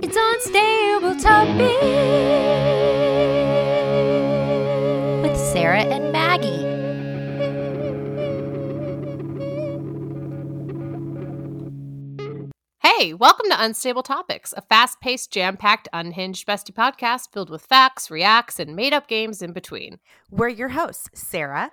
It's Unstable Topic with Sarah and Maggie. Hey, welcome to Unstable Topics, a fast paced, jam packed, unhinged bestie podcast filled with facts, reacts, and made up games in between. We're your hosts, Sarah,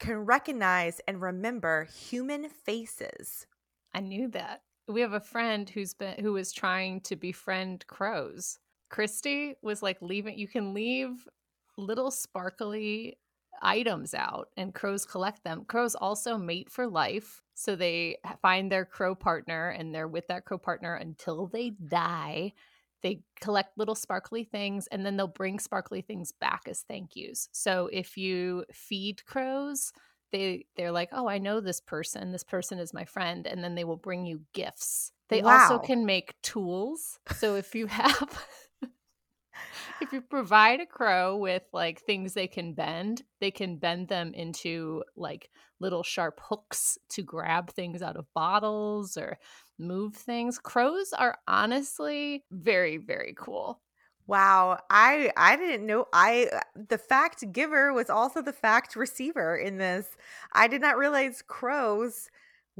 can recognize and remember human faces. I knew that. We have a friend who's been who was trying to befriend crows. Christy was like leaving you can leave little sparkly items out and crows collect them. Crows also mate for life. So they find their crow partner and they're with that crow partner until they die. They collect little sparkly things and then they'll bring sparkly things back as thank yous. So if you feed crows, they they're like, "Oh, I know this person. This person is my friend." And then they will bring you gifts. They also can make tools. So if you have if you provide a crow with like things they can bend, they can bend them into like little sharp hooks to grab things out of bottles or move things. Crows are honestly very very cool. Wow, I I didn't know I uh, the fact giver was also the fact receiver in this. I did not realize crows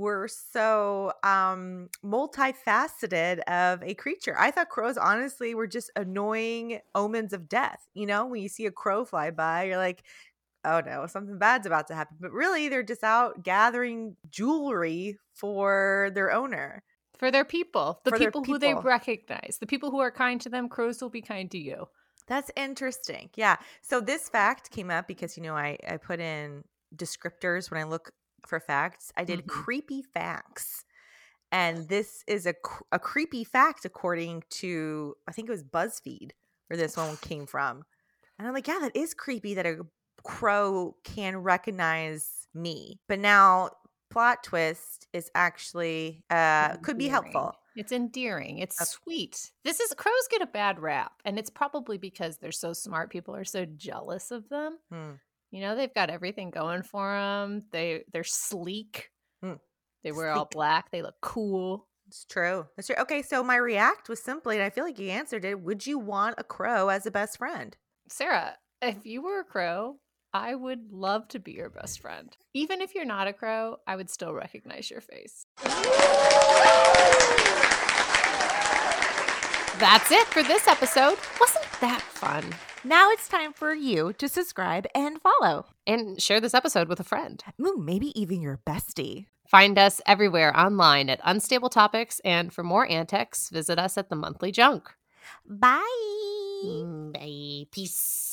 were so um multifaceted of a creature. I thought crows honestly were just annoying omens of death. You know, when you see a crow fly by, you're like, "Oh no, something bad's about to happen." But really, they're just out gathering jewelry for their owner. For their people, the their people who they recognize, the people who are kind to them, crows will be kind to you. That's interesting. Yeah. So this fact came up because you know I I put in descriptors when I look for facts. I did Mhm. creepy facts. And this is a a creepy fact according to I think it was BuzzFeed where this one came from. And I'm like, yeah, that is creepy that a crow can recognize me. But now plot twist is actually uh could be helpful. It's endearing. It's Okay. sweet. This is crows get a bad rap, and it's probably because they're so smart. People are so jealous of them. Hmm. You know, they've got everything going for them. They they're sleek. Hmm. They wear all black. They look cool. It's true. That's true. Okay, so my react was simply, and I feel like you answered it. Would you want a crow as a best friend? Sarah, if you were a crow, I would love to be your best friend. Even if you're not a crow, I would still recognize your face. That's it for this episode. Wasn't that fun? Now it's time for you to subscribe and follow. And share this episode with a friend. Ooh, maybe even your bestie. Find us everywhere online at Unstable Topics, and for more antics, visit us at the Monthly Junk. Bye. Mm, Bye. Peace.